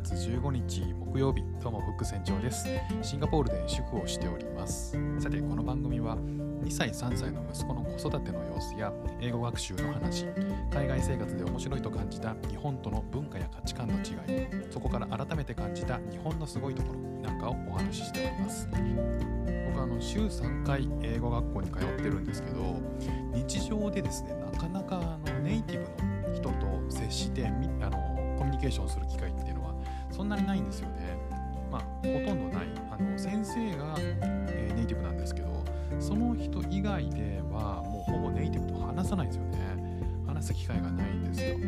月15日木曜日どうもフック船長です。シンガポールで主婦をしております。さてこの番組は2歳3歳の息子の子育ての様子や英語学習の話海外生活で面白いと感じた日本との文化や価値観の違いそこから改めて感じた日本のすごいところなんかをお話ししております。僕はあの週3回英語学校に通ってるんですけど日常でですねなかなかあのネイティブの人と接してあのコミュニケーションする機会っていうのはそんなにないんですよね。まあ、ほとんどない。あの先生が、えー、ネイティブなんですけどその人以外ではもうほぼネイティブと話さないんですよね。話す機会がないんですよ。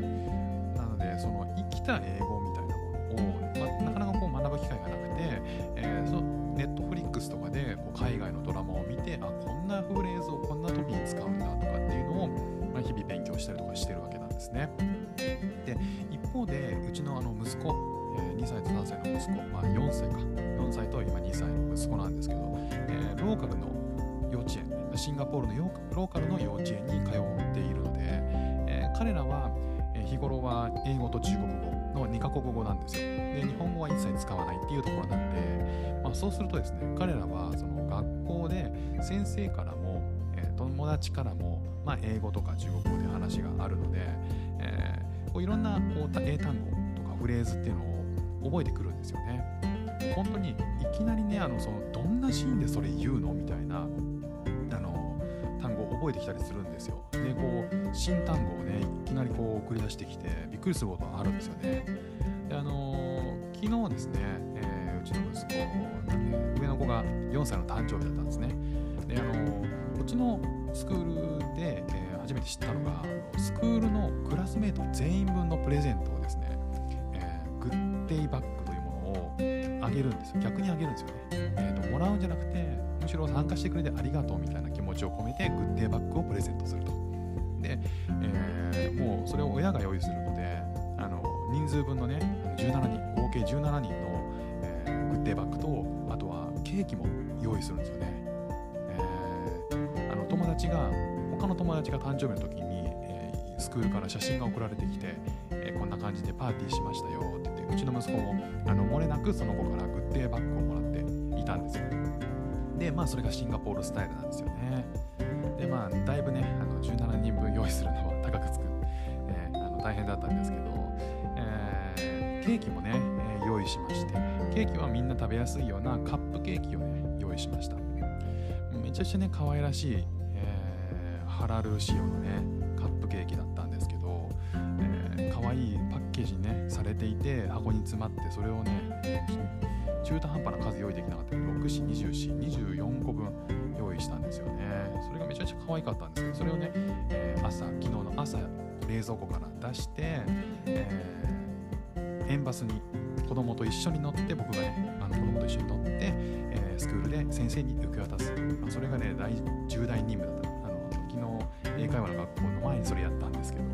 なのでその生きた英語みたいなものを、まなかなかこう学ぶ機会がなくて、えー、そネットフリックスとかでこう海外のドラマを見てあこんなフレーズ2歳と3歳の息子、まあ、4歳か。4歳と今2歳の息子なんですけど、えー、ローカルの幼稚園シンガポールのローカルの幼稚園に通っているので、えー、彼らは日頃は英語と中国語の2カ国語なんですよ。で日本語は一切使わないっていうところなんで、まあ、そうするとですね彼らはその学校で先生からも、えー、友達からも、まあ、英語とか中国語で話があるので、えこういろんな英単語とかフレーズっていうのを覚えてくるんですよね。本当にいきなりねあのそのどんなシーンでそれ言うのみたいなあの単語を覚えてきたりするんですよ。でこう新単語をねいきなりこう送り出してきてびっくりすることがあるんですよね。であの昨日ですね、えー、うちの息子、ね、上の子が4歳の誕生日だったんですね。であのこっちのスクールで、えー初めて知ったのがスクールのクラスメート全員分のプレゼントをですね、デイバッグというものをあげるんですよ。逆にあげるんですよね、えーと、もらうんじゃなくてむしろ参加してくれてありがとうみたいな気持ちを込めてグッデイバッグをプレゼントすると。で、えー、もうそれを親が用意するのであの人数分のね17人合計17人の、えー、グッデイバッグとあとはケーキも用意するんですよね、えー、あの友達が他の友達が誕生日の時に、えー、スクールから写真が送られてきて、えー、こんな感じでパーティーしましたよって言ってうちの息子もあの漏れなくその子からグッデーバッグをもらっていたんですよ。でまあそれがシンガポールスタイルなんですよね。でまあだいぶねあの17人分用意するのは高くつく、えー、あの大変だったんですけど、えー、ケーキもね、えー、用意しましてケーキはみんな食べやすいようなカップケーキをね用意しました。めちゃくちゃね可愛らしいハラル仕様のねケーキだったんですけど、えー、可愛いパッケージにねされていて箱に詰まってそれをね中途半端な数用意できなかったので6 4 2 4 24個分用意したんですよね。それがめちゃくちゃ可愛かったんですけどそれをね、えー、朝昨日の朝冷蔵庫から出して、えー、円バスに子供と一緒に乗って僕がねあの子供と一緒に乗って、えー、スクールで先生に受け渡す、まあ、それがね大重大任務だった。の英会話の学校の前にそれやったんですけど。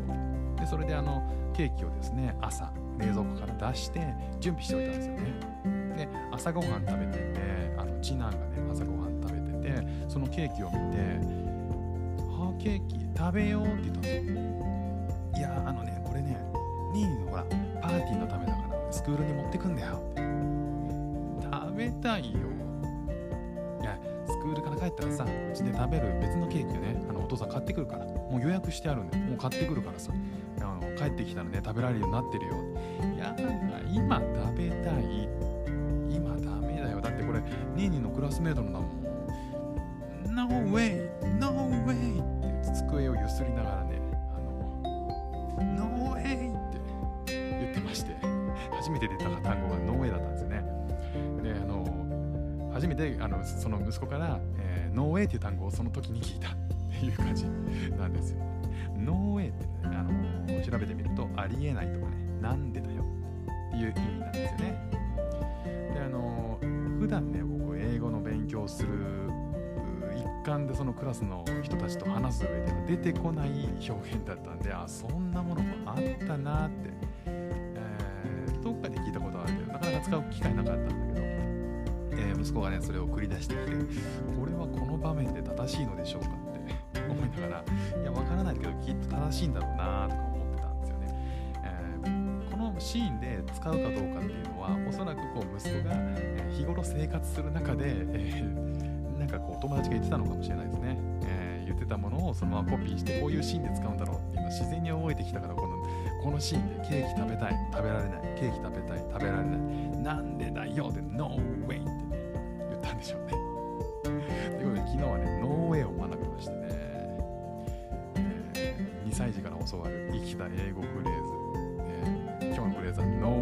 でそれであのケーキをですね朝冷蔵庫から出して準備しておいたんですよね。で朝ごはん食べててあの次男がね朝ごはん食べててそのケーキを見て「はあケーキ食べよう」って言ったんですよいやあのねこれね任意のほらパーティーのためだからスクールに持ってくんだよ食べたいよいやスクールから帰ったらさうちで食べる別のケーキ父さん買ってくるからもう予約してあるんでもう買ってくるからさあの帰ってきたらね食べられるようになってるよいやだ今食べたい今ダメだよだってこれニーニーのクラスメートのだもん No way! No way! って机をゆすりながらねあの No way! って言ってまして初めて出た単語が No way だったんですよねであの初めてあのその息子から「えー、ノーウェイ」っていう単語をその時に聞いたいう感じなんですよ。ノーウェイってね、あの調べてみるとありえないとかねなんでだよ？っていう意味なんですよね。であの普段ね僕英語の勉強する一環でそのクラスの人たちと話す上では出てこない表現だったんであそんなものもあったなって、えー、どっかで聞いたことあるけどなかなか使う機会なかったんだけどえ、息子がねそれを繰り出してきてこれはこの場面で正しいのでしょうか？思いながらいやわからないけどきっと正しいんだろうなとか思ってたんですよね、えー、このシーンで使うかどうかっていうのはおそらくこう息子が日頃生活する中で、えーなんかこう友達が言ってたのかもしれないですね、えー言ってたものをそのままコピーしてこういうシーンで使うんだろうっていうのを自然に覚えてきたからこのこのシーンでケーキ食べたい食べられないケーキ食べたい食べられない。なんでだよって No way って言ったんでしょうね。ということで昨日はね歳児から教わる生きた英語フレーズ、えー、今日のフレーズは No